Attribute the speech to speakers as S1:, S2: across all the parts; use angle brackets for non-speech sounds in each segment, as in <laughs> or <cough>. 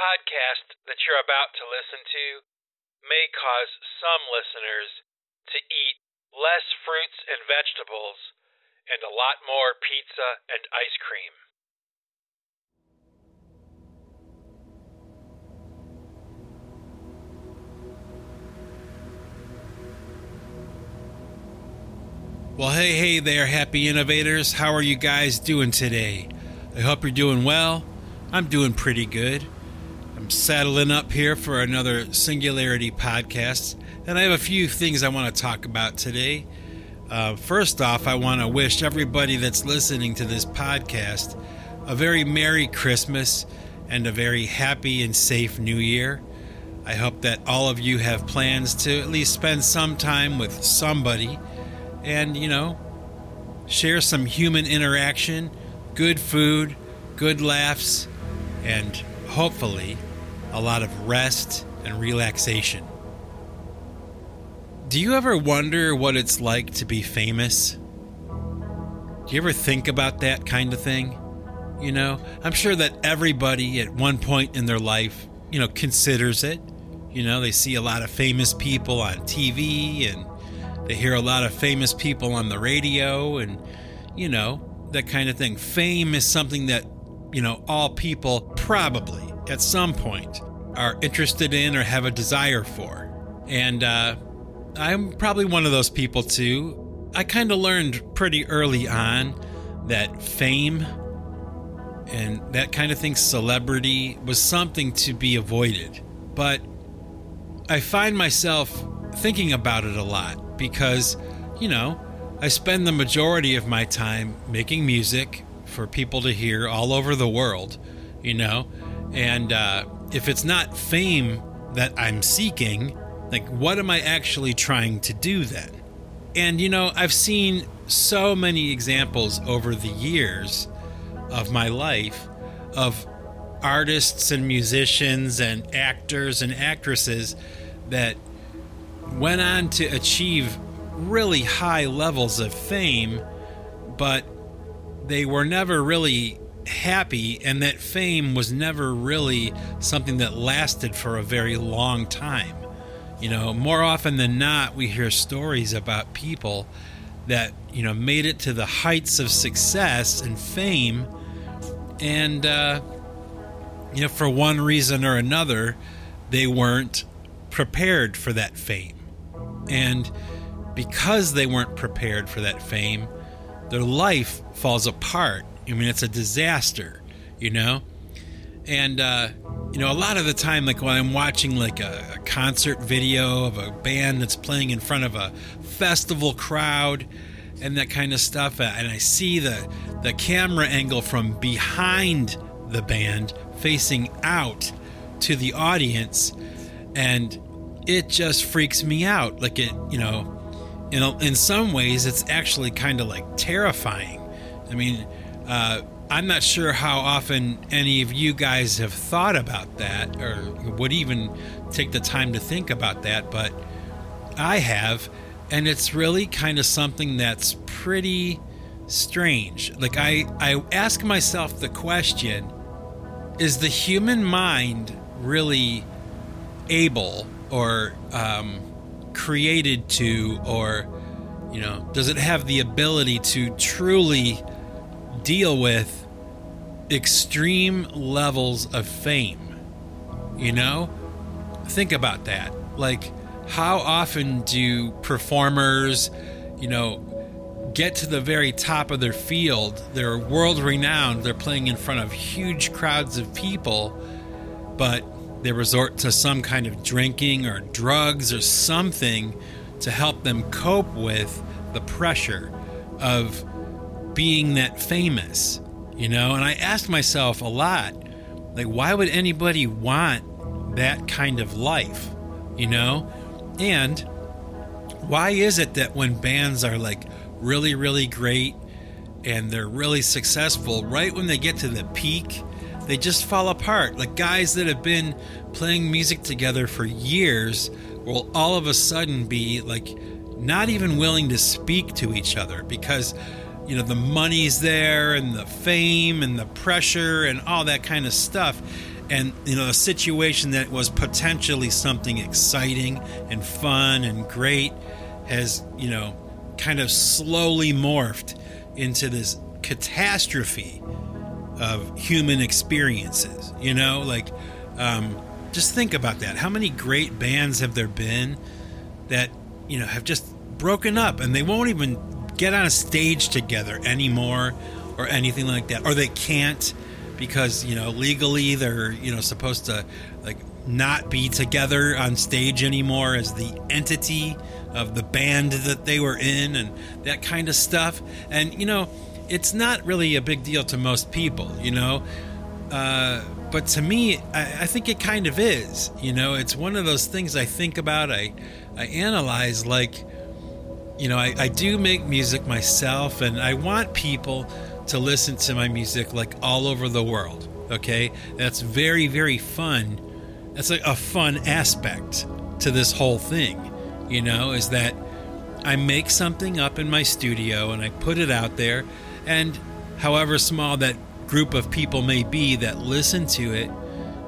S1: podcast that you're about to listen to may cause some listeners to eat less fruits and vegetables and a lot more pizza and ice cream.
S2: Well, hey, hey there, happy innovators. How are you guys doing today? I hope you're doing well. I'm doing pretty good. I'm saddling up here for another Singularity podcast, and I have a few things I want to talk about today. Uh, first off, I want to wish everybody that's listening to this podcast a very Merry Christmas and a very happy and safe New Year. I hope that all of you have plans to at least spend some time with somebody and, you know, share some human interaction, good food, good laughs, and hopefully a lot of rest and relaxation. Do you ever wonder what it's like to be famous? Do you ever think about that kind of thing? You know, I'm sure that everybody at one point in their life, you know, considers it. You know, they see a lot of famous people on TV and they hear a lot of famous people on the radio and, you know, that kind of thing. Fame is something that, you know, all people probably at some point are interested in or have a desire for. And uh, I'm probably one of those people too. I kind of learned pretty early on that fame and that kind of thing, celebrity, was something to be avoided. But I find myself thinking about it a lot because, you know, I spend the majority of my time making music for people to hear all over the world, you know, and uh, if it's not fame that I'm seeking, like, what am I actually trying to do then? And, you know, I've seen so many examples over the years of my life of artists and musicians and actors and actresses that went on to achieve really high levels of fame, but they were never really happy, and that fame was never really something that lasted for a very long time. You know, more often than not, we hear stories about people that, you know, made it to the heights of success and fame, and, uh, you know, for one reason or another, they weren't prepared for that fame. And because they weren't prepared for that fame, their life falls apart. I mean, it's a disaster, you know? And, uh, you know, a lot of the time, like when I'm watching like a, a concert video of a band that's playing in front of a festival crowd and that kind of stuff, uh, and I see the, the camera angle from behind the band facing out to the audience, and it just freaks me out. Like it, you know, in in some ways, it's actually kind of like terrifying. I mean, uh, I'm not sure how often any of you guys have thought about that or would even take the time to think about that, but I have, and it's really kind of something that's pretty strange. Like I, I ask myself the question: Is the human mind really able or um, created to, or, you know, does it have the ability to truly deal with extreme levels of fame? You know? Think about that. Like, how often do performers, you know, get to the very top of their field? They're world renowned, they're playing in front of huge crowds of people, but they resort to some kind of drinking or drugs or something to help them cope with the pressure of being that famous, you know? And I asked myself a lot, like, why would anybody want that kind of life, you know? And why is it that when bands are like really, really great and they're really successful, right when they get to the peak, they just fall apart. Like guys that have been playing music together for years will all of a sudden be like not even willing to speak to each other because you know the money's there and the fame and the pressure and all that kind of stuff. And you know a situation that was potentially something exciting and fun and great has you know kind of slowly morphed into this catastrophe of human experiences you know? Like um, just think about that. How many great bands have there been that you know have just broken up and they won't even get on a stage together anymore or anything like that or they can't because you know legally they're you know supposed to like not be together on stage anymore as the entity of the band that they were in and that kind of stuff. And you know it's not really a big deal to most people you know? Uh, but to me I, I think it kind of is you know? It's one of those things i think about i i analyze like you know I, I do make music myself and i want people to listen to my music like all over the world. Okay, that's very very fun. That's like a fun aspect to this whole thing. You know, is that I make something up in my studio and I put it out there, and however small that group of people may be that listen to it,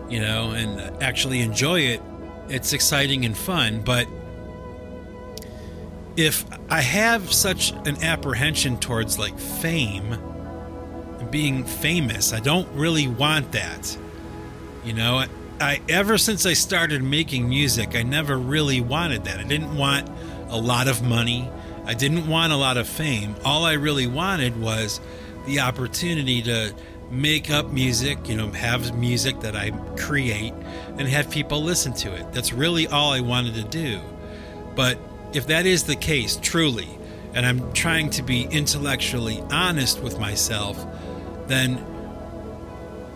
S2: you know, and actually enjoy it, it's exciting and fun. But if I have such an apprehension towards like fame, and being famous. I don't really want that. You know, I, I ever since I started making music, I never really wanted that. I didn't want a lot of money. I didn't want a lot of fame. All I really wanted was the opportunity to make up music, you know, have music that I create and have people listen to it. That's really all I wanted to do. But if that is the case, truly, and I'm trying to be intellectually honest with myself, then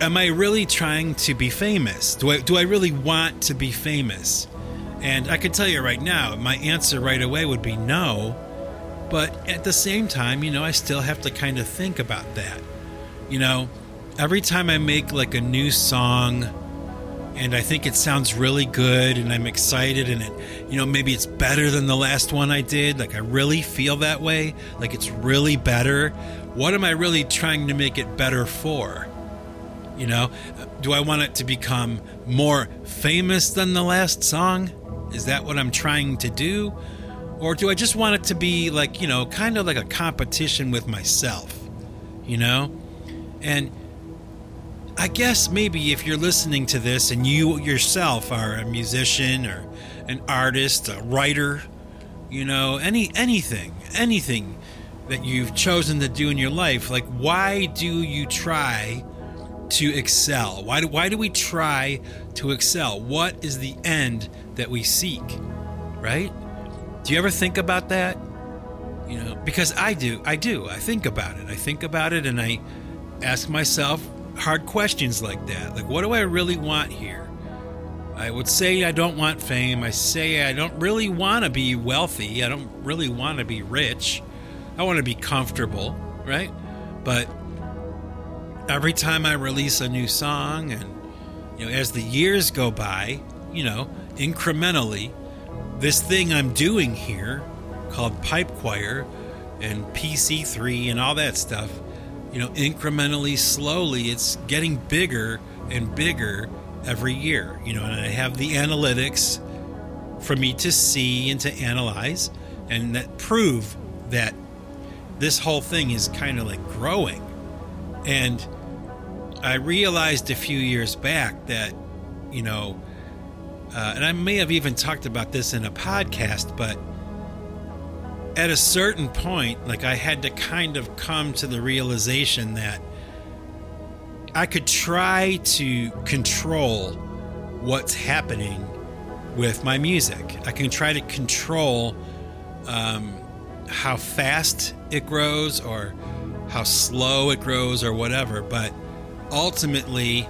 S2: am I really trying to be famous? Do I do I really want to be famous? And I can tell you right now, my answer right away would be no. But at the same time, you know, I still have to kind of think about that. You know, every time I make like a new song and I think it sounds really good and I'm excited and it, you know, maybe it's better than the last one I did, like I really feel that way, like it's really better what am I really trying to make it better for? You know, do I want it to become more famous than the last song? Is that what I'm trying to do? Or do I just want it to be like, you know, kind of like a competition with myself? You know? And I guess maybe if you're listening to this and you yourself are a musician or an artist, a writer, you know, any anything, anything that you've chosen to do in your life, like why do you try to excel? Why do why do we try to excel? What is the end that we seek? Right? Do you ever think about that? You know, because I do. I do. I think about it. I think about it and I ask myself hard questions like that. Like what do I really want here? I would say I don't want fame. I say I don't really want to be wealthy. I don't really want to be rich. I want to be comfortable, right? But every time I release a new song and you know as the years go by, you know, incrementally this thing I'm doing here called pipe choir and PC3 and all that stuff, you know, incrementally slowly it's getting bigger and bigger every year, you know, and I have the analytics for me to see and to analyze and that prove that this whole thing is kind of like growing. And I realized a few years back that, you know, uh, and I may have even talked about this in a podcast, but at a certain point, like I had to kind of come to the realization that I could try to control what's happening with my music. I can try to control um, how fast it grows or how slow it grows or whatever, but ultimately,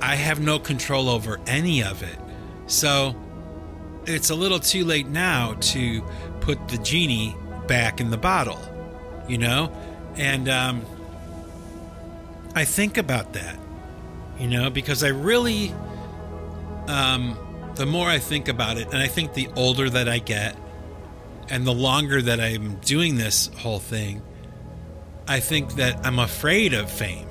S2: I have no control over any of it. So it's a little too late now to put the genie back in the bottle, you know? And um, I think about that, you know, because I really, um, the more I think about it, and I think the older that I get, and the longer that I'm doing this whole thing, I think that I'm afraid of fame.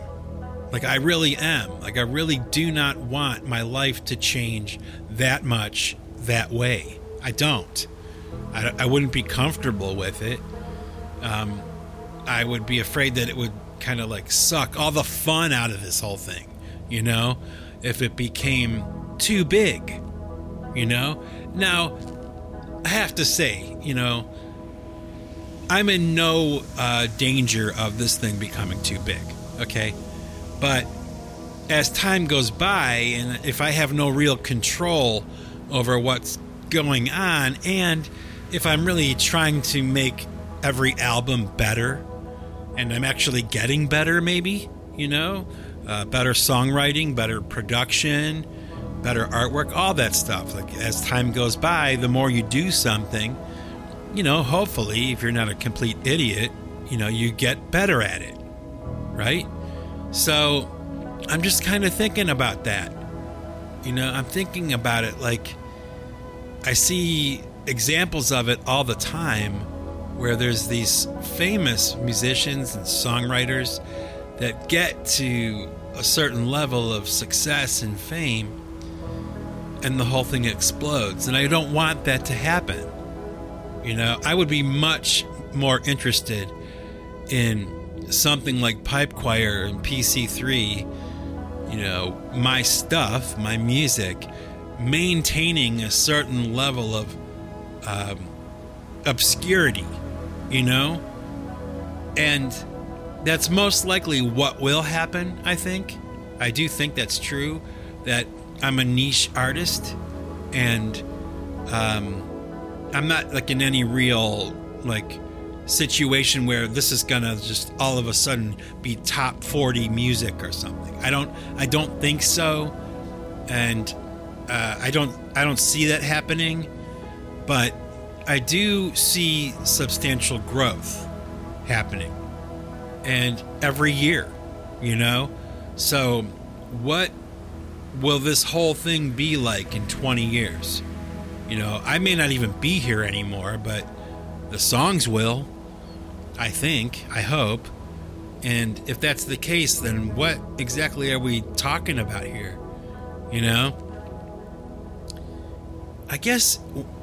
S2: Like, I really am. Like, I really do not want my life to change that much that way. I don't. I, I wouldn't be comfortable with it. Um, I would be afraid that it would kind of like suck all the fun out of this whole thing, you know, if it became too big, you know. Now, I have to say, you know, I'm in no uh, danger of this thing becoming too big, okay? But as time goes by, and if I have no real control over what's going on, and if I'm really trying to make every album better, and I'm actually getting better, maybe, you know, uh, better songwriting, better production, better artwork, all that stuff. Like as time goes by, the more you do something, you know, hopefully, if you're not a complete idiot, you know, you get better at it, right? So I'm just kind of thinking about that. You know, I'm thinking about it like I see examples of it all the time where there's these famous musicians and songwriters that get to a certain level of success and fame and the whole thing explodes. And I don't want that to happen. You know, I would be much more interested in something like Pipe Choir and PC3, you know, my stuff, my music, maintaining a certain level of um, obscurity, you know? And that's most likely what will happen, I think. I do think that's true, that I'm a niche artist and um, I'm not like in any real like situation where this is gonna just all of a sudden be top 40 music or something. I don't I don't think so, and uh, I don't I don't see that happening, but I do see substantial growth happening, and every year, you know. So, what will this whole thing be like in 20 years? You know, I may not even be here anymore, but the songs will. I think, I hope. And if that's the case, then what exactly are we talking about here? You know? I guess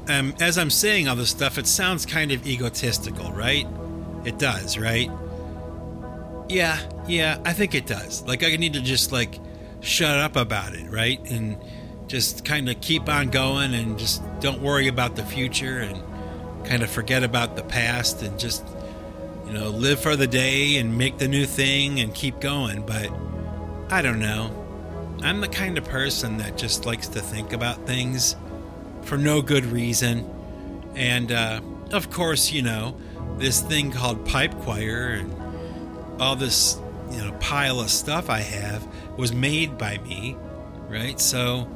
S2: um, as I'm saying all this stuff, it sounds kind of egotistical, right? It does, right? Yeah, yeah, I think it does. Like, I need to just, like, shut up about it, right? And just kind of keep on going and just don't worry about the future and kind of forget about the past and just you know live for the day and make the new thing and keep going but i don't know i'm the kind of person that just likes to think about things for no good reason. And uh, of course you know this thing called pipe choir and all this you know pile of stuff i have was made by me right? So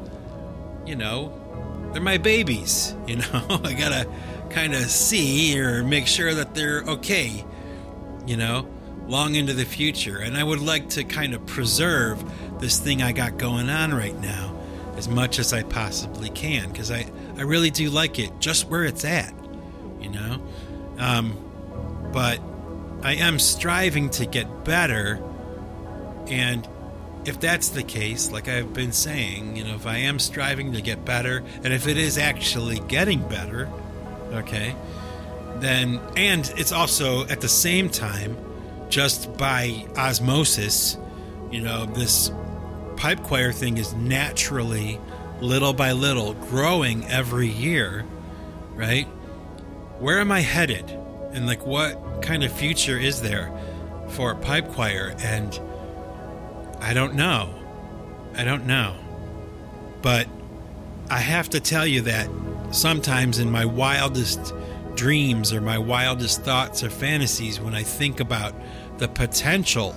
S2: you know they're my babies <laughs> you know? I gotta kind of see or make sure that they're okay, you know, long into the future. And I would like to kind of preserve this thing I got going on right now as much as I possibly can because I, I really do like it just where it's at, you know. Um, but I am striving to get better. And if that's the case, like I've been saying, you know, if I am striving to get better, and if it is actually getting better, okay, then, and it's also at the same time, just by osmosis, you know, this pipe choir thing is naturally, little by little, growing every year, right? Where am I headed? And like, what kind of future is there for pipe choir? And I don't know. I don't know. But I have to tell you that sometimes in my wildest dreams or my wildest thoughts or fantasies when I think about the potential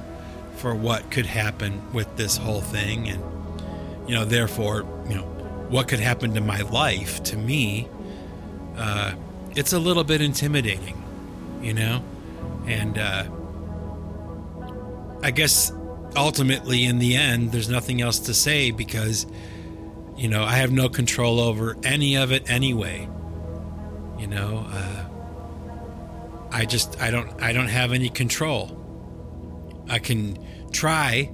S2: for what could happen with this whole thing and you know therefore you know what could happen to my life to me uh, it's a little bit intimidating you know and uh, i guess ultimately in the end there's nothing else to say because you know, I have no control over any of it anyway. You know, uh, I just I don't I don't have any control. I can try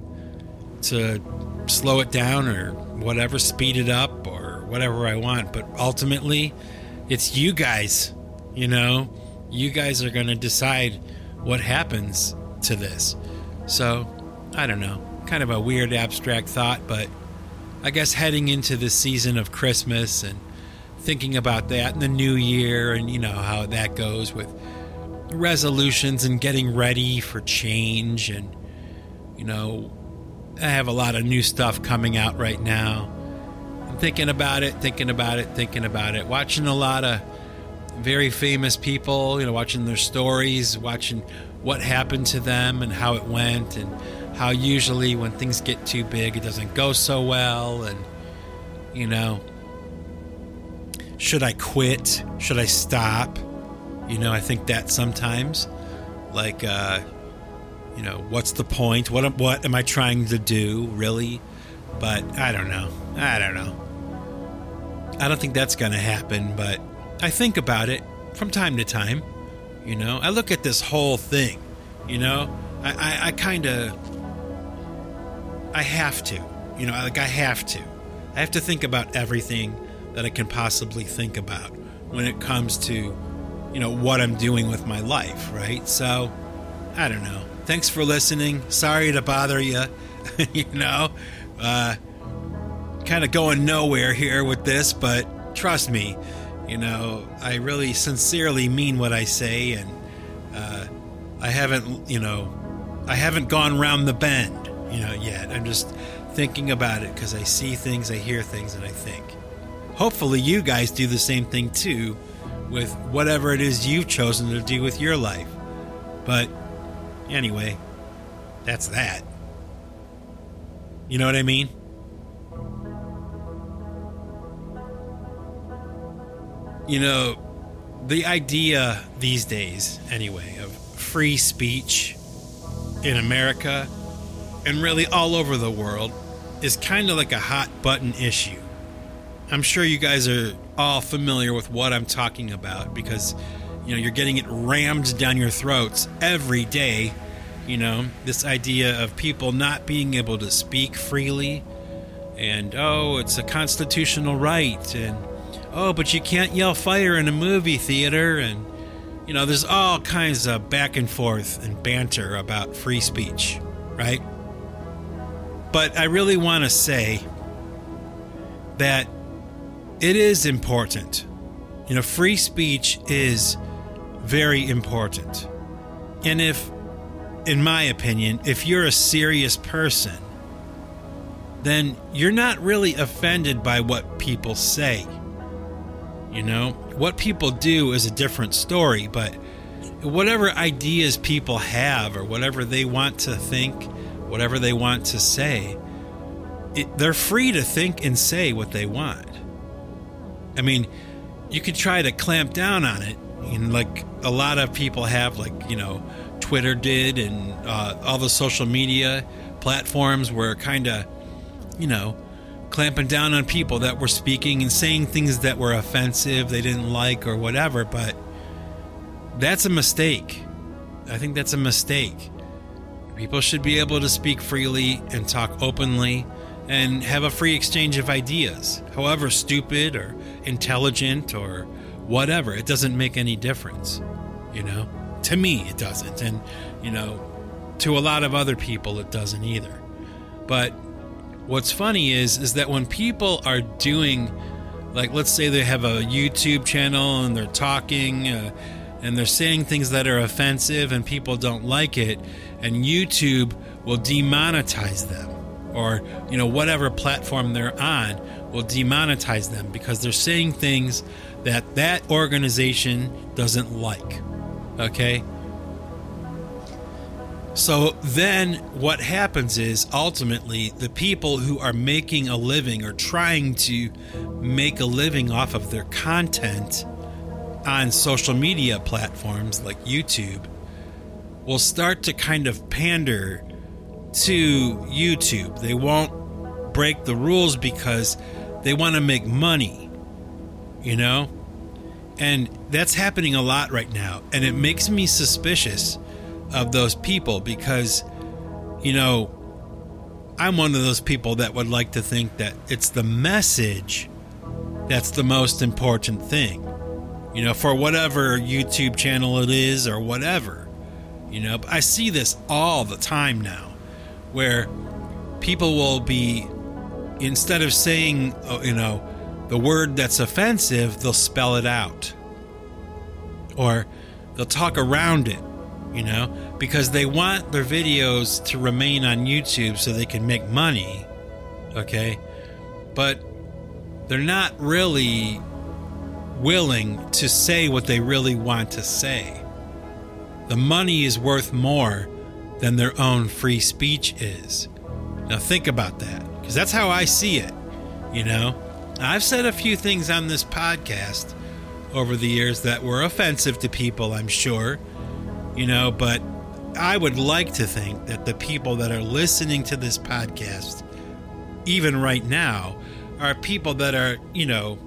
S2: to slow it down or whatever, speed it up or whatever I want. But ultimately, it's you guys, you know, you guys are going to decide what happens to this. So, I don't know. Kind of a weird abstract thought, but I guess heading into the season of Christmas and thinking about that and the new year and you know how that goes with resolutions and getting ready for change and you know I have a lot of new stuff coming out right now. I'm thinking about it, thinking about it, thinking about it. Watching a lot of very famous people, you know, watching their stories, watching what happened to them and how it went and how usually when things get too big it doesn't go so well and you know should I quit? Should I stop? You know, I think that sometimes like uh you know, what's the point? What what am I trying to do, really? But I don't know. I don't know. I don't think that's going to happen, but I think about it from time to time. You know, I look at this whole thing. You know, I, I, I kind of, I have to. You know, like I have to. I have to think about everything that I can possibly think about when it comes to, you know, what I'm doing with my life, right? So, I don't know. Thanks for listening. Sorry to bother you. <laughs> you know, uh, kind of going nowhere here with this, but trust me, you know, I really sincerely mean what I say, and uh, I haven't, you know, I haven't gone round the bend, you know, yet. I'm just thinking about it because I see things, I hear things, and I think. Hopefully, you guys do the same thing too with whatever it is you've chosen to do with your life. But anyway, that's that. You know what I mean? You know, the idea these days, anyway, of free speech in America and really all over the world is kind of like a hot button issue. I'm sure you guys are all familiar with what I'm talking about because you know you're getting it rammed down your throats every day you know this idea of people not being able to speak freely and oh it's a constitutional right and oh but you can't yell fire in a movie theater and you know there's all kinds of back and forth and banter about free speech right? But i really want to say that it is important you know free speech is very important. And if, in my opinion, if you're a serious person, then you're not really offended by what people say. You know, what people do is a different story, but whatever ideas people have or whatever they want to think, whatever they want to say, it, they're free to think and say what they want. I mean, you could try to clamp down on it, and like a lot of people have, like you know, Twitter did, and uh, all the social media platforms were kind of, you know, clamping down on people that were speaking and saying things that were offensive, they didn't like, or whatever. But that's a mistake. I think that's a mistake. People should be able to speak freely and talk openly and have a free exchange of ideas, however stupid or intelligent or whatever. It doesn't make any difference, you know? To me, it doesn't. And, you know, to a lot of other people, it doesn't either. But what's funny is, is that when people are doing, like, let's say they have a YouTube channel and they're talking, uh, and they're saying things that are offensive and people don't like it, and YouTube will demonetize them or you know whatever platform they're on will demonetize them because they're saying things that that organization doesn't like okay so then what happens is ultimately the people who are making a living or trying to make a living off of their content on social media platforms like YouTube will start to kind of pander to YouTube. They won't break the rules because they want to make money, you know? And that's happening a lot right now. And it makes me suspicious of those people because, you know, I'm one of those people that would like to think that it's the message that's the most important thing. You know, for whatever YouTube channel it is or whatever. You know, I see this all the time now where people will be instead of saying, oh, you know, the word that's offensive, they'll spell it out. Or they'll talk around it, you know, because they want their videos to remain on YouTube so they can make money. Okay? But they're not really willing to say what they really want to say. The money is worth more than their own free speech is. Now, think about that, because that's how I see it. You know, I've said a few things on this podcast over the years that were offensive to people, I'm sure, you know, but I would like to think that the people that are listening to this podcast, even right now, are people that are, you know,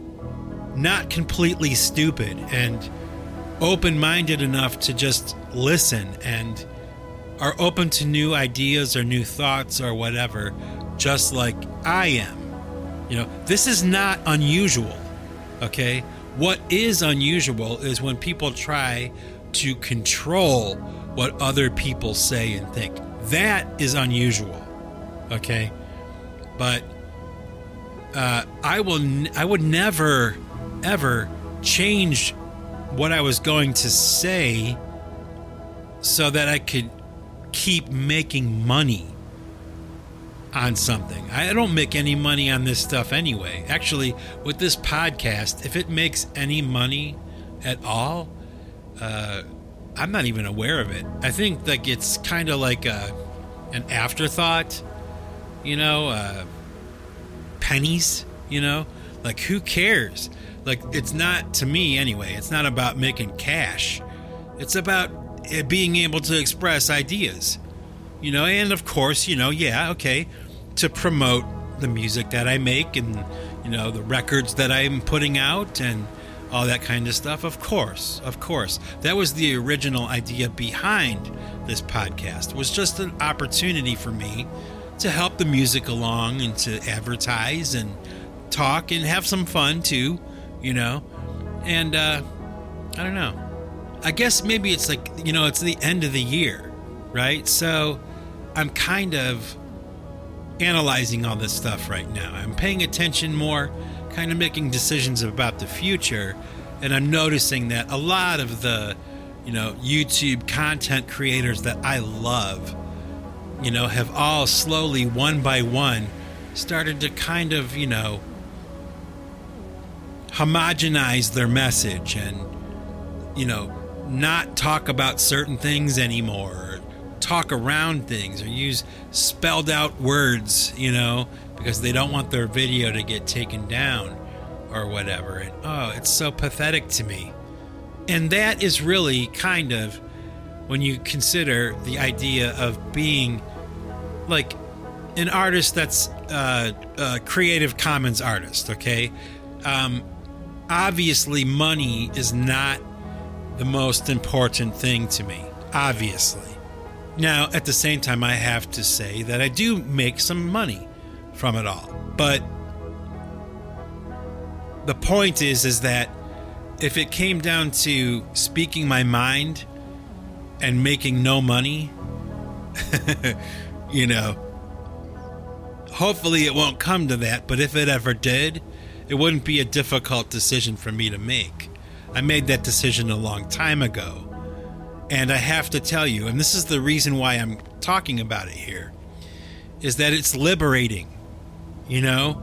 S2: not completely stupid and open minded enough to just listen and are open to new ideas or new thoughts or whatever, just like I am. You know, this is not unusual, okay? What is unusual is when people try to control what other people say and think. That is unusual, okay? But uh, I will. N- I would never, ever change what I was going to say so that I could keep making money on something. I don't make any money on this stuff anyway. Actually, with this podcast, if it makes any money at all, uh, I'm not even aware of it. I think like it's kind of like a, an afterthought, you know, uh, pennies, you know, like who cares? Like it's not to me anyway. It's not about making cash. It's about it being able to express ideas, you know, and of course, you know, yeah, okay, to promote the music that I make and you know the records that I'm putting out and all that kind of stuff. Of course, of course, that was the original idea behind this podcast. Was just an opportunity for me to help the music along and to advertise and talk and have some fun too, you know. And uh, I don't know. I guess maybe it's like you know it's the end of the year, right? So I'm kind of analyzing all this stuff right now. I'm paying attention more, kind of making decisions about the future, and I'm noticing that a lot of the, you know, YouTube content creators that I love, you know, have all slowly one by one started to kind of, you know, homogenize their message and you know, not talk about certain things anymore talk around things or use spelled out words, you know, because they don't want their video to get taken down or whatever. And oh, it's so pathetic to me. And that is really kind of when you consider the idea of being like an artist that's uh, a Creative Commons artist, okay? Um, obviously, money is not the most important thing to me, obviously. Now, at the same time, I have to say that I do make some money from it all. But the point is, is that if it came down to speaking my mind and making no money, <laughs> you know, hopefully it won't come to that. But if it ever did, it wouldn't be a difficult decision for me to make. I made that decision a long time ago. And I have to tell you, and this is the reason why I'm talking about it here, is that it's liberating. You know,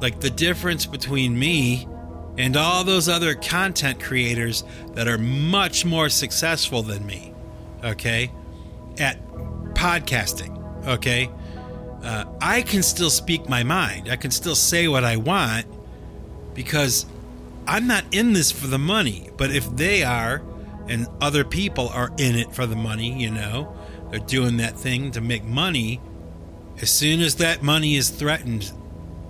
S2: like the difference between me and all those other content creators that are much more successful than me, okay, at podcasting, okay? Uh, I can still speak my mind. I can still say what I want because I'm not in this for the money. But if they are, and other people are in it for the money, you know. They're doing that thing to make money. As soon as that money is threatened,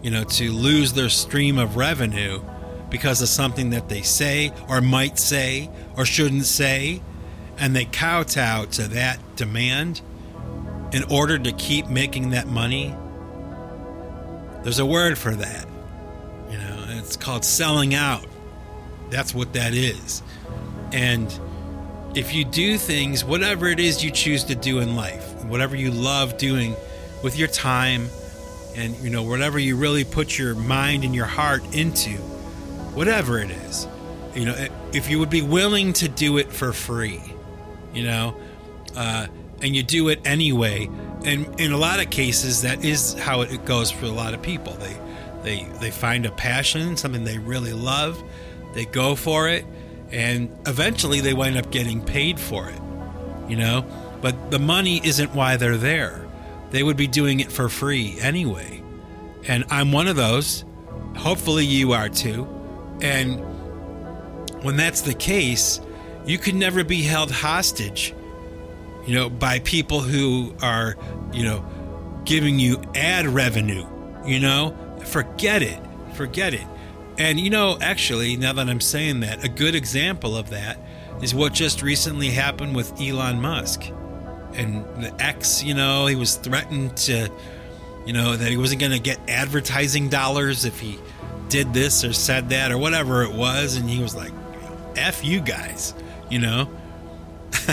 S2: you know, to lose their stream of revenue because of something that they say or might say or shouldn't say, and they kowtow to that demand in order to keep making that money, There's a word for that. You know, it's called selling out. That's what that is. And if you do things, whatever it is you choose to do in life, whatever you love doing with your time, and you know, whatever you really put your mind and your heart into, whatever it is, you know, if you would be willing to do it for free, you know, uh, and you do it anyway. And in a lot of cases, that is how it goes for a lot of people. They they they find a passion, something they really love, they go for it, and eventually they wind up getting paid for it. You know, but the money isn't why they're there. They would be doing it for free anyway. And I'm one of those. Hopefully you are too. And when that's the case, you can never be held hostage you know, by people who are, you know, giving you ad revenue, you know, forget it. Forget it. And, you know, actually, now that I'm saying that, a good example of that is what just recently happened with Elon Musk. And the X, you know, he was threatened to, you know, that he wasn't going to get advertising dollars if he did this or said that or whatever it was. And he was like, F you guys, you know? <laughs>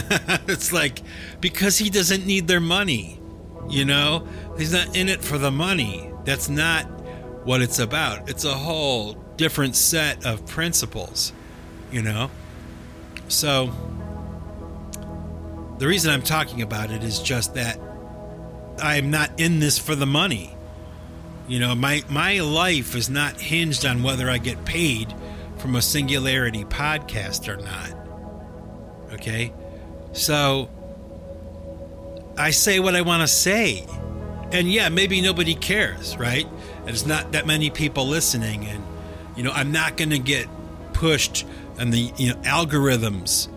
S2: it's like because he doesn't need their money. You know, he's not in it for the money. That's not what it's about. It's a whole different set of principles, you know? So, the reason I'm talking about it is just that I'm not in this for the money. You know, my, my life is not hinged on whether I get paid from a Singularity podcast or not. Okay? So I say what I want to say. And yeah, maybe nobody cares, right? There's not that many people listening and you know, I'm not going to get pushed and the you know algorithms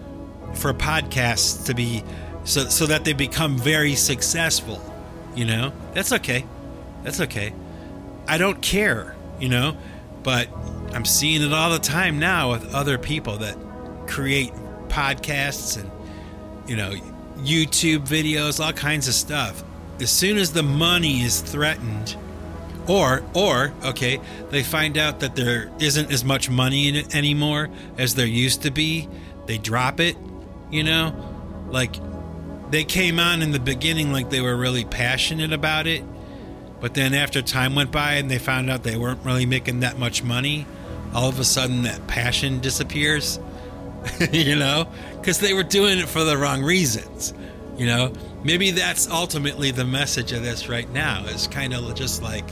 S2: for podcasts to be so so that they become very successful, you know? That's okay. That's okay. I don't care, you know, but I'm seeing it all the time now with other people that create podcasts and you know, YouTube videos, all kinds of stuff. As soon as the money is threatened, or or okay, they find out that there isn't as much money in it anymore as there used to be, they drop it, you know? Like they came on in the beginning like they were really passionate about it, but then after time went by and they found out they weren't really making that much money, all of a sudden that passion disappears. <laughs> you know, because they were doing it for the wrong reasons. You know, maybe that's ultimately the message of this right now is kind of just like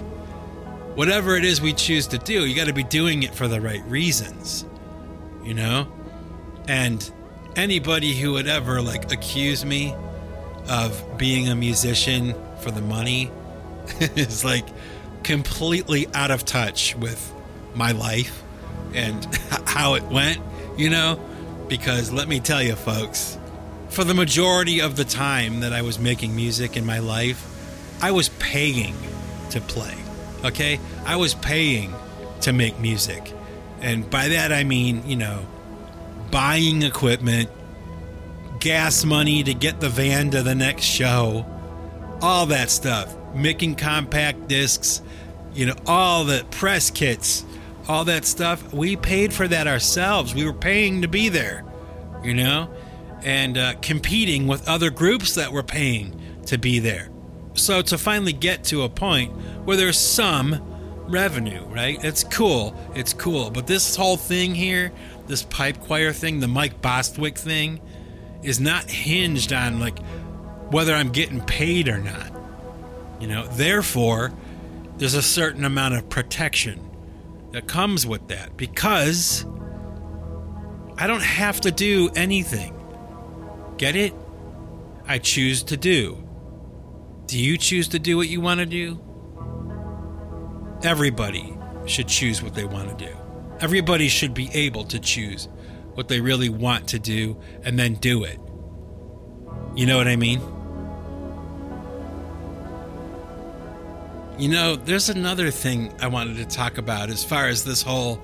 S2: whatever it is we choose to do, you got to be doing it for the right reasons. You know, and anybody who would ever like accuse me of being a musician for the money <laughs> is like completely out of touch with my life and how it went, you know? Because let me tell you, folks, for the majority of the time that I was making music in my life, I was paying to play. Okay? I was paying to make music. And by that I mean, you know, buying equipment, gas money to get the van to the next show, all that stuff, making compact discs, you know, all the press kits, all that stuff, we paid for that ourselves. We were paying to be there, you know, and uh, competing with other groups that were paying to be there. So to finally get to a point where there's some revenue, right? It's cool. It's cool. But this whole thing here, this pipe choir thing, the Mike Bostwick thing, is not hinged on like whether I'm getting paid or not. You know, therefore, there's a certain amount of protection that comes with that because I don't have to do anything. Get it? I choose to do. Do you choose to do what you want to do? Everybody should choose what they want to do. Everybody should be able to choose what they really want to do and then do it. You know what I mean? You know, there's another thing I wanted to talk about as far as this whole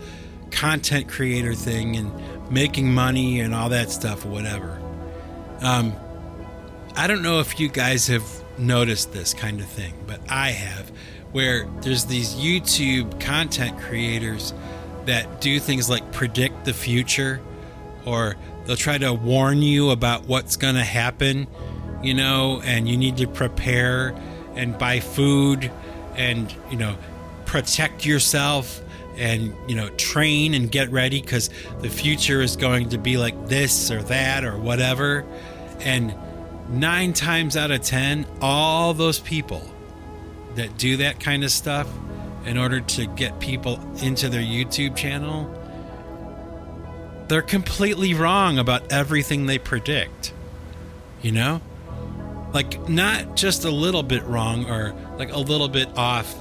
S2: content creator thing and making money and all that stuff whatever. Um, I don't know if you guys have noticed this kind of thing, but I have. where there's these YouTube content creators that do things like predict the future or they'll try to warn you about what's going to happen, you know, and you need to prepare and buy food and, you know, protect yourself and, you know, train and get ready because the future is going to be like this or that or whatever. And nine times out of 10, all those people that do that kind of stuff in order to get people into their YouTube channel, they're completely wrong about everything they predict. You know? Like, not just a little bit wrong or like a little bit off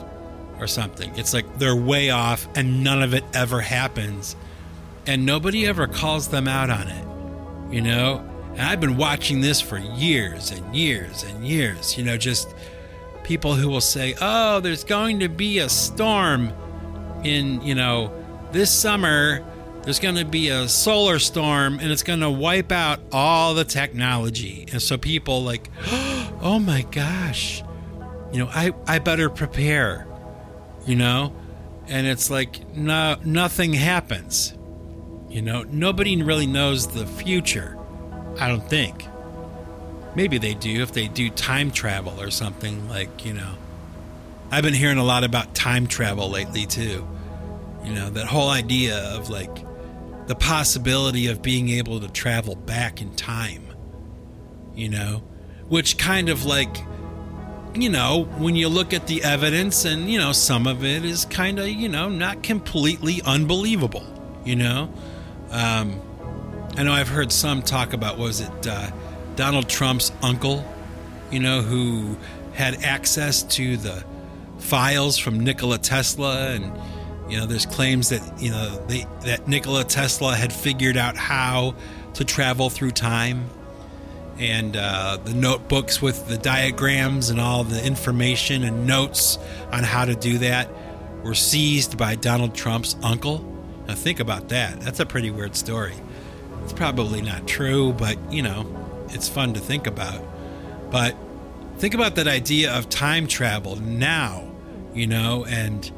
S2: or something. It's like they're way off and none of it ever happens. And nobody ever calls them out on it. You know? And I've been watching this for years and years and years. You know, just people who will say, "Oh, there's going to be a storm in, you know, this summer. There's going to be a solar storm and it's going to wipe out all the technology." And so people like, <gasps> "Oh my gosh. You know, I I better prepare." You know? And it's like no nothing happens. You know, nobody really knows the future. I don't think. Maybe they do if they do time travel or something like, you know. I've been hearing a lot about time travel lately too. You know, that whole idea of like the possibility of being able to travel back in time. You know, which kind of like you know, when you look at the evidence and, you know, some of it is kind of, you know, not completely unbelievable, you know? Um, I know I've heard some talk about, was it uh, Donald Trump's uncle, you know, who had access to the files from Nikola Tesla, and you know, there's claims that you know they, that Nikola Tesla had figured out how to travel through time, and uh, the notebooks with the diagrams and all the information and notes on how to do that were seized by Donald Trump's uncle. Now think about that. That's a pretty weird story. It's probably not true, but you know, it's fun to think about. But think about that idea of time travel now, you know, and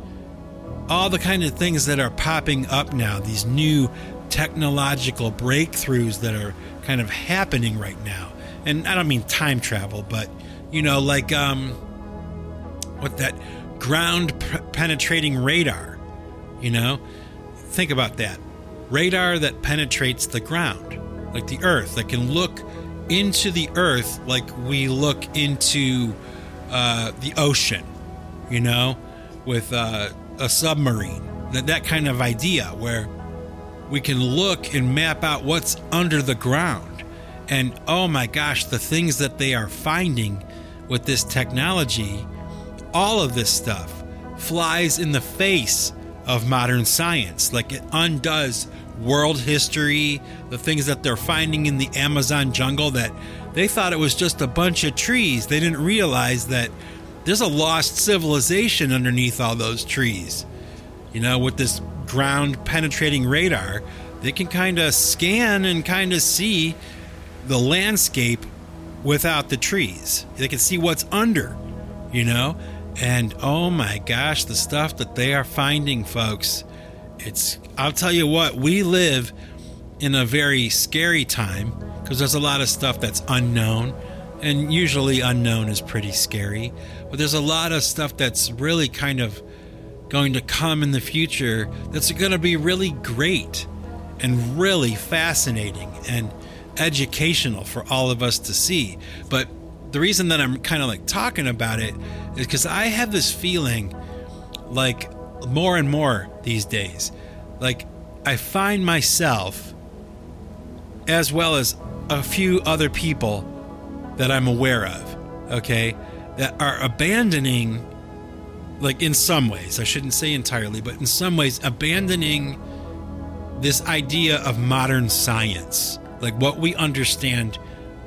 S2: all the kind of things that are popping up now, these new technological breakthroughs that are kind of happening right now. And I don't mean time travel, but you know, like um what that ground penetrating radar, you know? Think about that. Radar that penetrates the ground, like the earth, that can look into the earth like we look into uh, the ocean, you know, with uh, a submarine. That, that kind of idea where we can look and map out what's under the ground. And oh my gosh, the things that they are finding with this technology, all of this stuff flies in the face of modern science. Like it undoes world history, the things that they're finding in the Amazon jungle that they thought it was just a bunch of trees. They didn't realize that there's a lost civilization underneath all those trees. You know, with this ground penetrating radar, they can kind of scan and kind of see the landscape without the trees. They can see what's under, you know? And oh my gosh, the stuff that they are finding, folks it's I'll tell you what, we live in a very scary time because there's a lot of stuff that's unknown and usually unknown is pretty scary, but there's a lot of stuff that's really kind of going to come in the future that's going to be really great and really fascinating and educational for all of us to see. But the reason that I'm kind of like talking about it is because I have this feeling like more and more these days. Like, I find myself, as well as a few other people that I'm aware of, okay, that are abandoning, like, in some ways, I shouldn't say entirely, but in some ways, abandoning this idea of modern science, like what we understand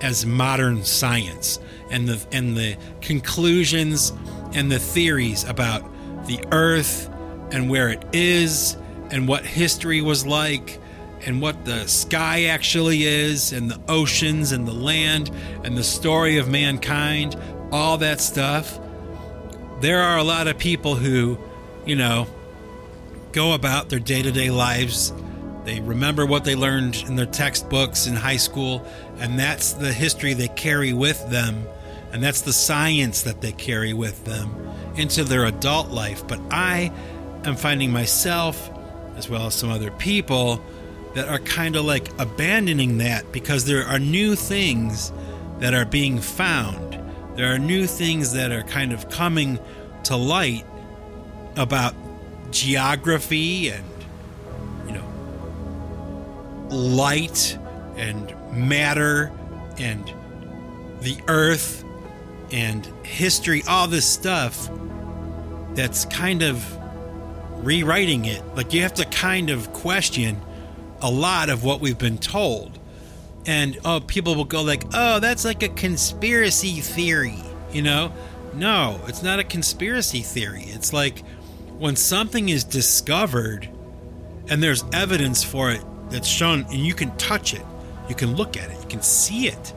S2: as modern science and the and the conclusions and the theories about the earth and where it is and what history was like and what the sky actually is and the oceans and the land and the story of mankind, all that stuff. there are a lot of people who, you know, go about their day to day lives. They remember what they learned in their textbooks in high school, and that's the history they carry with them, and that's the science that they carry with them into their adult life. But I am finding myself, as well as some other people, that are kind of like abandoning that because there are new things that are being found. There are new things that are kind of coming to light about geography and, you know, light and matter and the earth and history, all this stuff that's kind of rewriting it. Like you have to kind of question a lot of what we've been told. And oh, people will go like, "Oh, that's like a conspiracy theory," you know? No, it's not a conspiracy theory. It's like when something is discovered and there's evidence for it that's shown and you can touch it, you can look at it, you can see it.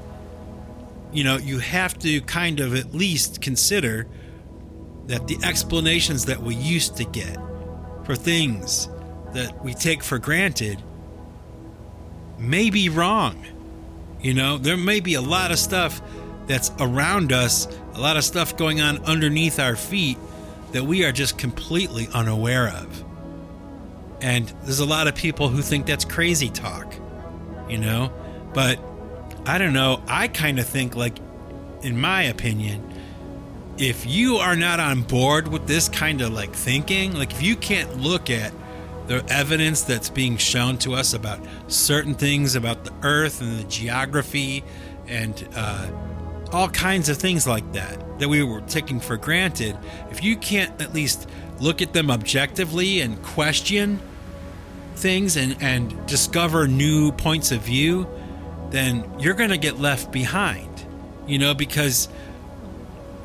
S2: You know, you have to kind of at least consider that the explanations that we used to get for things that we take for granted may be wrong. You know, there may be a lot of stuff that's around us, a lot of stuff going on underneath our feet that we are just completely unaware of. And there's a lot of people who think that's crazy talk, you know? But I don't know. I kind of think, like, in my opinion, if you are not on board with this kind of like thinking, like, if you can't look at the evidence that's being shown to us about certain things about the earth and the geography and uh, all kinds of things like that that we were taking for granted, if you can't at least look at them objectively and question things and, and discover new points of view, then you're going to get left behind, you know, because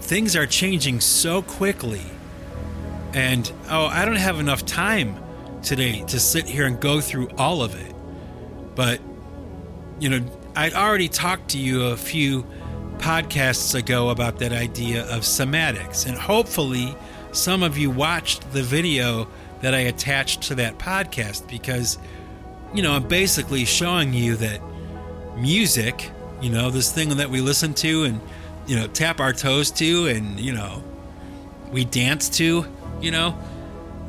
S2: things are changing so quickly. And oh, I don't have enough time today to sit here and go through all of it. But, you know, I'd already talked to you a few podcasts ago about that idea of cymatics. And hopefully, some of you watched the video that I attached to that podcast because, you know, I'm basically showing you that music, you know, this thing that we listen to and, you know, tap our toes to and, you know, we dance to, you know,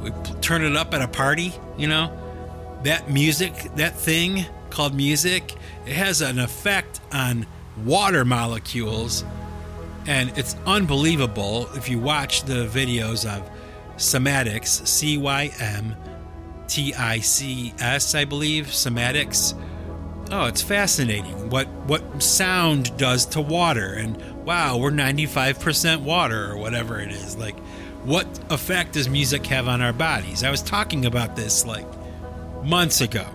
S2: we turn it up at a party, you know, that music, that thing called music, it has an effect on water molecules. And it's unbelievable if you watch the videos of cymatics, C Y M T I C S, I believe, cymatics. Oh, it's fascinating what what sound does to water and wow, we're 95% water or whatever it is. Like what effect does music have on our bodies? I was talking about this like months ago.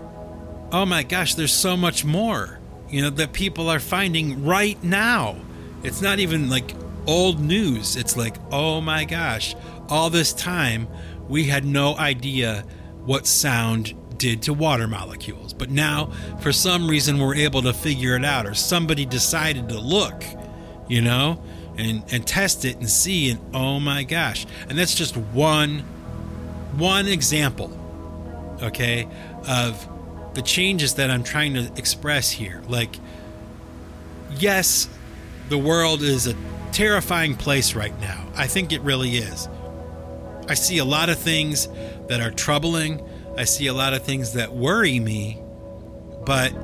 S2: Oh my gosh, there's so much more you know, that people are finding right now. It's not even like old news. It's like, oh my gosh, all this time we had no idea what sound did to water molecules. But now, for some reason, we're able to figure it out, or somebody decided to look, you know, and, and test it and see, and oh my gosh. And that's just one one example, okay, of the changes that I'm trying to express here. Like, yes, the world is a terrifying place right now. I think it really is. I see a lot of things that are troubling. I see a lot of things that worry me. But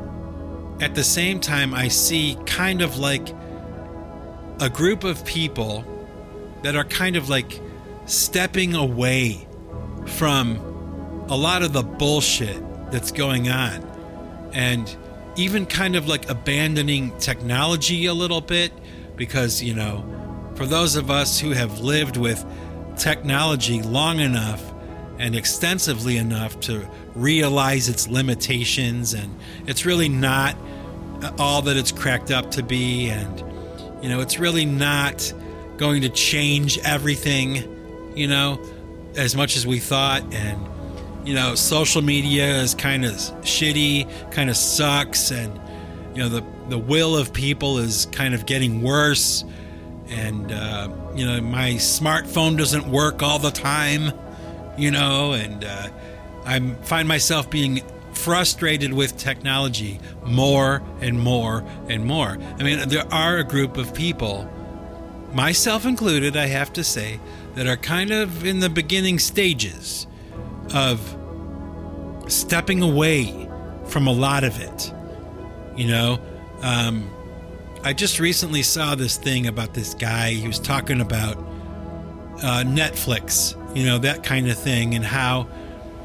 S2: at the same time, I see kind of like a group of people that are kind of like stepping away from a lot of the bullshit that's going on. And even kind of like abandoning technology a little bit because, you know, for those of us who have lived with technology long enough and extensively enough to realize its limitations and it's really not all that it's cracked up to be and you know it's really not going to change everything you know as much as we thought and you know, social media is kind of shitty, kind of sucks, and you know the the will of people is kind of getting worse, and uh, you know, my smartphone doesn't work all the time, you know, and uh, I find myself being frustrated with technology more and more and more. I mean, there are a group of people, myself included, I have to say, that are kind of in the beginning stages of stepping away from a lot of it. You know, um, I just recently saw this thing about this guy. He was talking about uh, Netflix, you know, that kind of thing, and how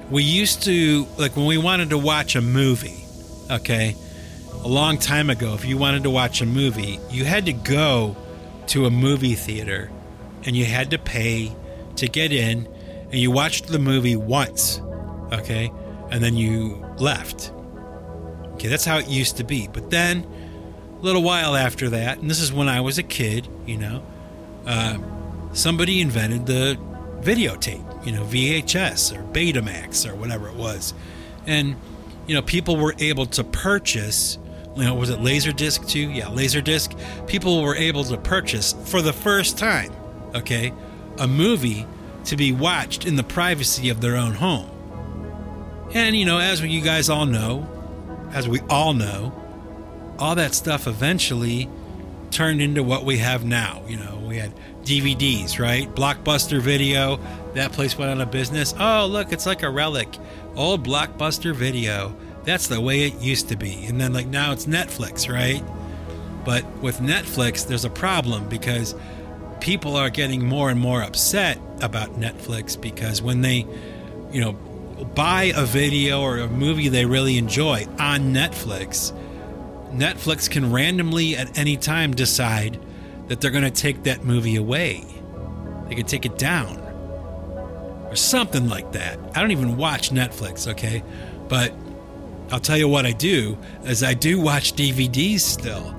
S2: we used to, like, when we wanted to watch a movie, okay, a long time ago, if you wanted to watch a movie, you had to go to a movie theater and you had to pay to get in, and you watched the movie once, okay, and then you left. Okay, that's how it used to be. But then, a little while after that, and this is when I was a kid, you know, uh, somebody invented the videotape, you know, VHS or Betamax or whatever it was. And, you know, people were able to purchase, you know, was it Laserdisc too? Yeah, Laserdisc. People were able to purchase for the first time, okay, a movie to be watched in the privacy of their own home. And, you know, as you guys all know, as we all know, all that stuff eventually turned into what we have now. You know, we had DVDs, right? Blockbuster Video, that place went out of business. Oh, look, it's like a relic. Old Blockbuster Video. That's the way it used to be. And then, like, now it's Netflix, right? But with Netflix, there's a problem because people are getting more and more upset about Netflix because when they, you know, buy a video or a movie they really enjoy on Netflix, Netflix can randomly at any time decide that they're going to take that movie away. They can take it down or something like that. I don't even watch Netflix, okay? But I'll tell you what I do is I do watch DVDs still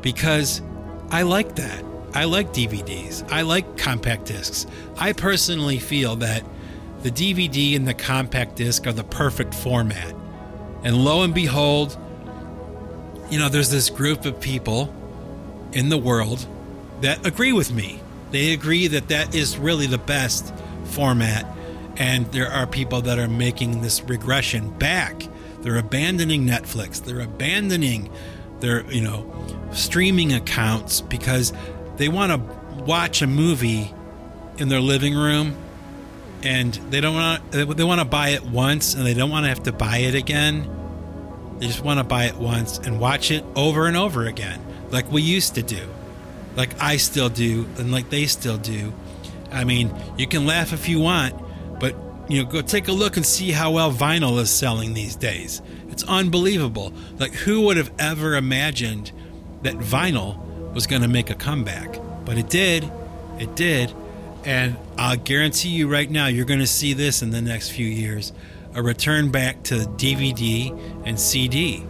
S2: because I like that. I like DVDs. I like compact discs. I personally feel that the DVD and the compact disc are the perfect format. And lo and behold, you know, there's this group of people in the world that agree with me. They agree that that is really the best format. And there are people that are making this regression back. They're abandoning Netflix. They're abandoning their, you know, streaming accounts because they want to watch a movie in their living room and they don't want they want to buy it once and they don't want to have to buy it again. They just want to buy it once and watch it over and over again, like we used to do, like I still do, and like they still do. I mean, you can laugh if you want, but you know, go take a look and see how well vinyl is selling these days. It's unbelievable. Like, who would have ever imagined that vinyl was going to make a comeback? But it did. It did. And I'll guarantee you right now, you're going to see this in the next few years a return back to DVD and CD.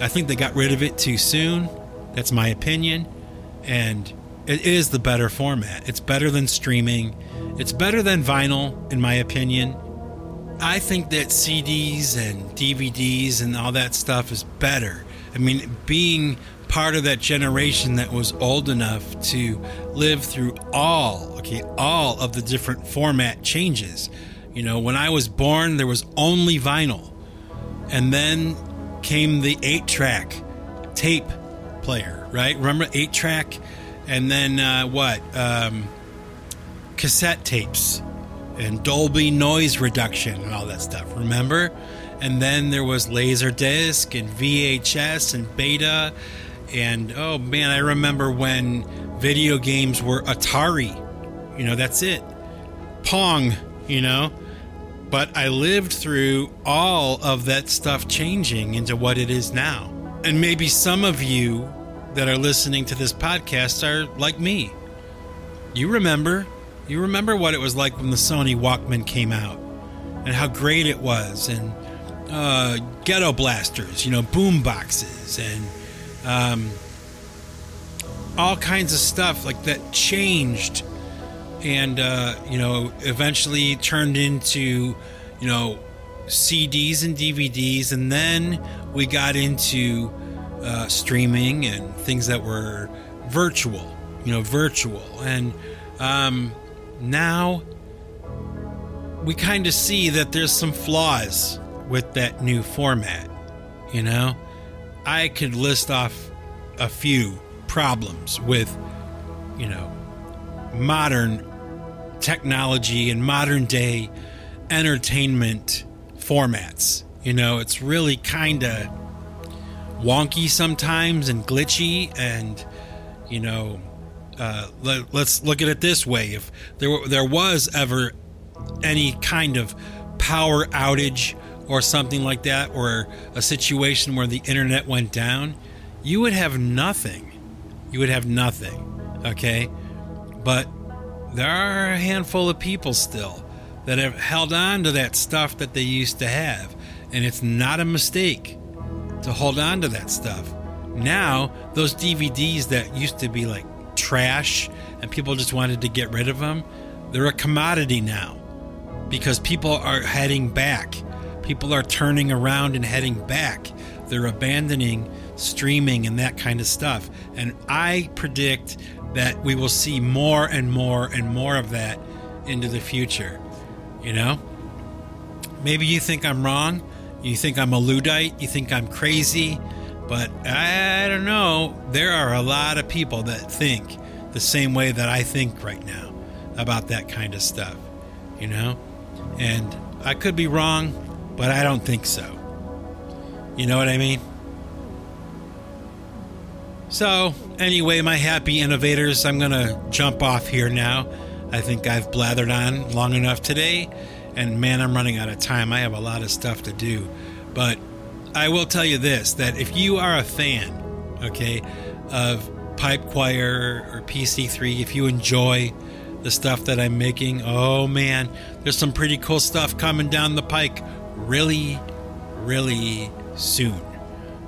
S2: I think they got rid of it too soon. That's my opinion. And it is the better format. It's better than streaming, it's better than vinyl, in my opinion. I think that CDs and DVDs and all that stuff is better. I mean, being part of that generation that was old enough to live through all, okay, all of the different format changes. You know, when I was born, there was only vinyl. And then came the 8 track tape player, right? Remember 8 track? And then uh, what? Um, cassette tapes and Dolby noise reduction and all that stuff. Remember? And then there was Laserdisc and VHS and Beta and oh man, I remember when video games were Atari. You know, that's it. Pong, you know. But I lived through all of that stuff changing into what it is now. And maybe some of you that are listening to this podcast are like me. You remember. You remember what it was like when the Sony Walkman came out and how great it was, and uh, ghetto blasters, you know, boom boxes, and um, all kinds of stuff like that changed and uh, you know eventually turned into you know CDs and DVDs and then we got into uh, streaming and things that were virtual you know virtual and um, now we kind of see that there's some flaws with that new format. You know, I could list off a few problems with, you know, modern technology and modern day entertainment formats. You know, it's really kind of wonky sometimes and glitchy and you know uh, let, us look at it this way. If there there was ever any kind of power outage or something like that or a situation where the internet went down you would have nothing. You would have nothing okay? But there are a handful of people still that have held on to that stuff that they used to have and it's not a mistake to hold on to that stuff. Now, those DVDs that used to be like trash and people just wanted to get rid of them, they're a commodity now because people are heading back. People are turning around and heading back. They're abandoning streaming and that kind of stuff. And I predict that we will see more and more and more of that into the future. You know? Maybe you think I'm wrong. You think I'm a Luddite? You think I'm crazy? But I don't know. There are a lot of people that think the same way that I think right now about that kind of stuff, you know? And I could be wrong, but I don't think so. You know what I mean? So, anyway, my happy innovators, I'm going to jump off here now. I think I've blathered on long enough today. And man, I'm running out of time. I have a lot of stuff to do. But I will tell you this that if you are a fan, okay, of Pipe Choir or PC3, if you enjoy the stuff that I'm making, oh man, there's some pretty cool stuff coming down the pike really, really soon.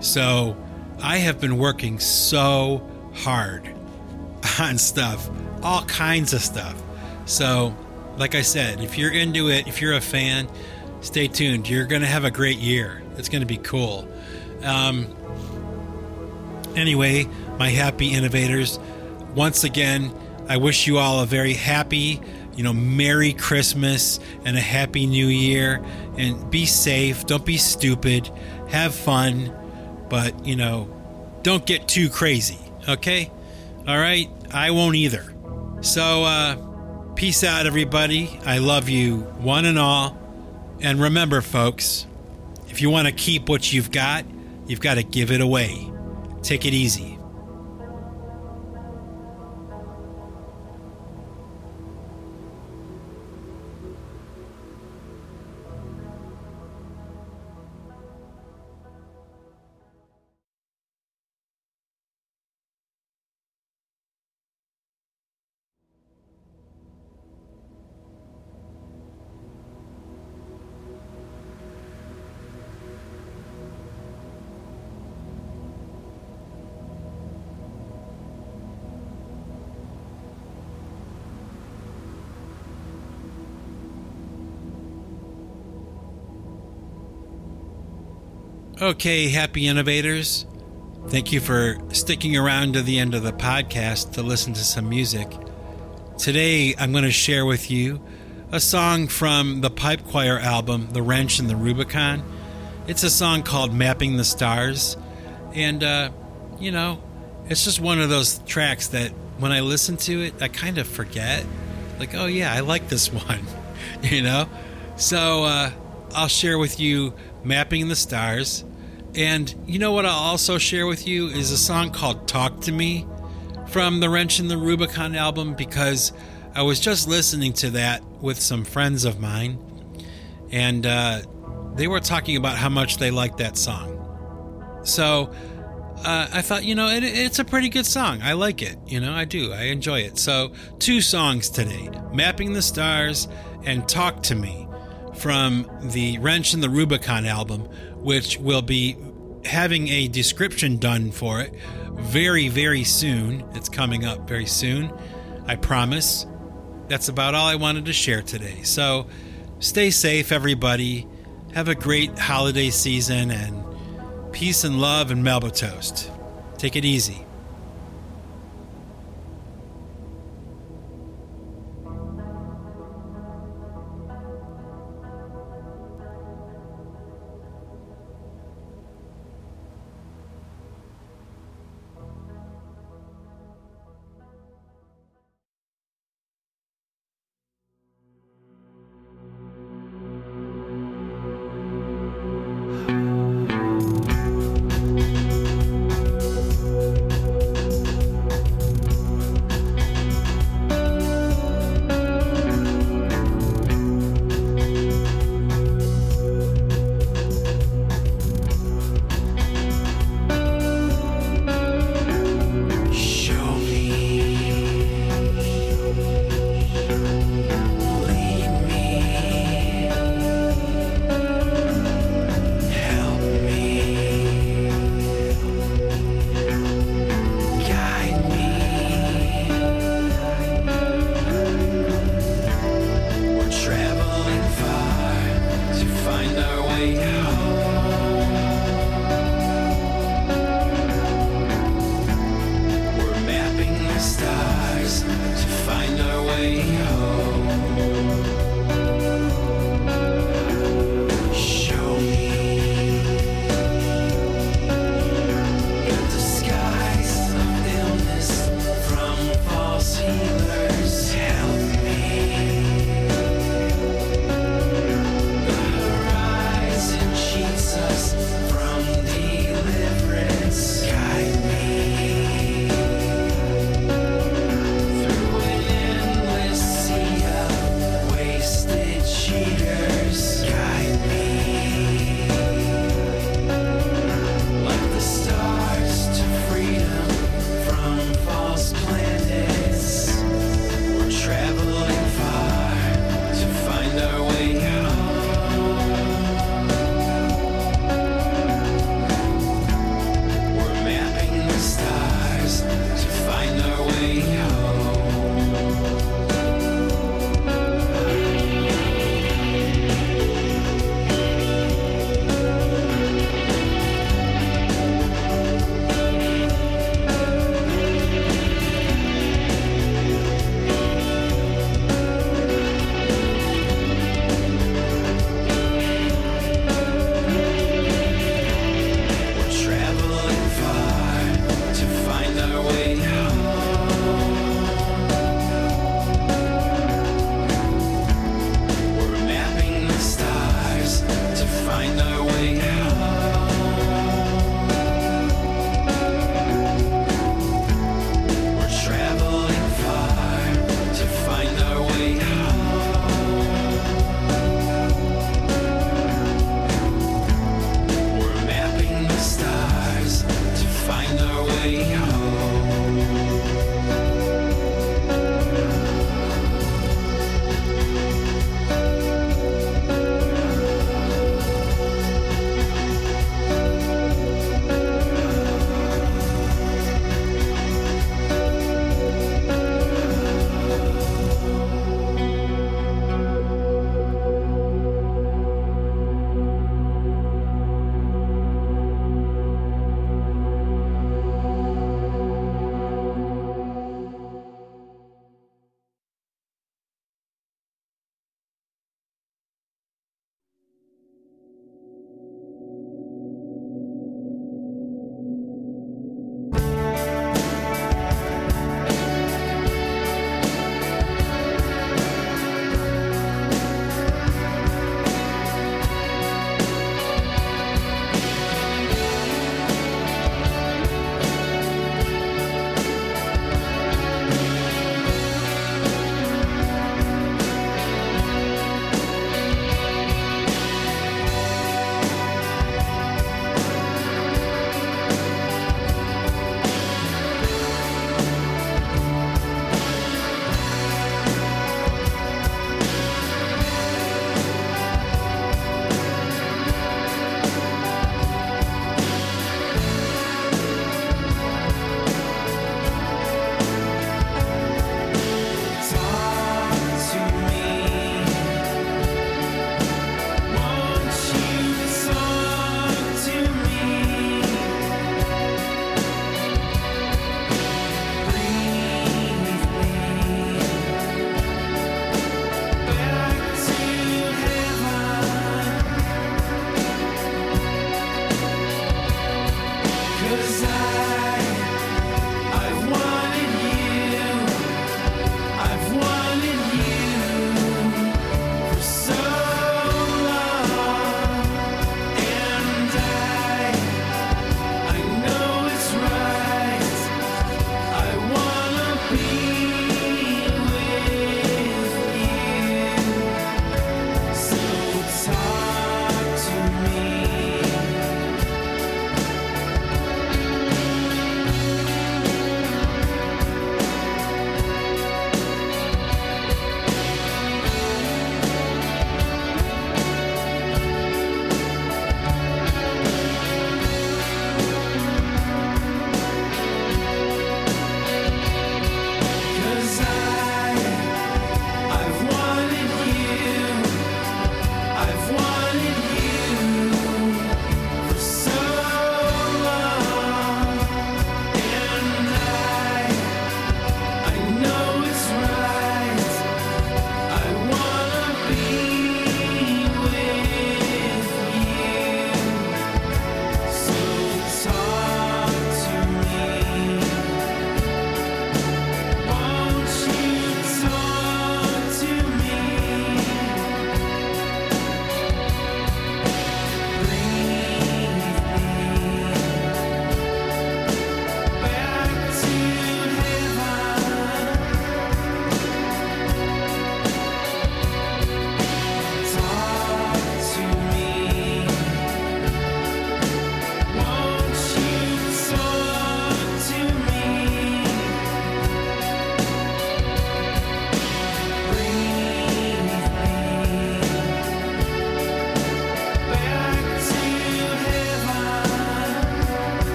S2: So I have been working so hard <laughs> on stuff, all kinds of stuff. So like I said, if you're into it, if you're a fan, stay tuned. You're going to have a great year. It's going to be cool. Um, anyway, my happy innovators, once again, I wish you all a very happy, you know, Merry Christmas and a Happy New Year. And be safe. Don't be stupid. Have fun. But, you know, don't get too crazy. Okay? All right? I won't either. So, uh, Peace out, everybody. I love you, one and all. And remember, folks, if you want to keep what you've got, you've got to give it away. Take it easy. Okay, happy innovators. Thank you for sticking around to the end of the podcast to listen to some music. Today, I'm going to share with you a song from the Pipe Choir album, The Wrench and the Rubicon. It's a song called Mapping the Stars. And, uh, you know, it's just one of those tracks that when I listen to it, I kind of forget. Like, oh, yeah, I like this <laughs> one, you know? So, uh, I'll share with you Mapping the Stars. And you know what I'll also share with you is a song called Talk to Me from the Wrench and the Rubicon album because I was just listening to that with some friends of mine and uh, they were talking about how much they liked that song. So uh, I thought, you know, it, it's a pretty good song. I like it. You know, I do. I enjoy it. So, two songs today Mapping the Stars and Talk to Me from the Wrench and the Rubicon album, which will be having a description done for it very, very soon. It's coming up very soon, I promise. That's about all I wanted to share today. So stay safe, everybody. Have a great holiday season and peace and love and Melba Toast. Take it easy.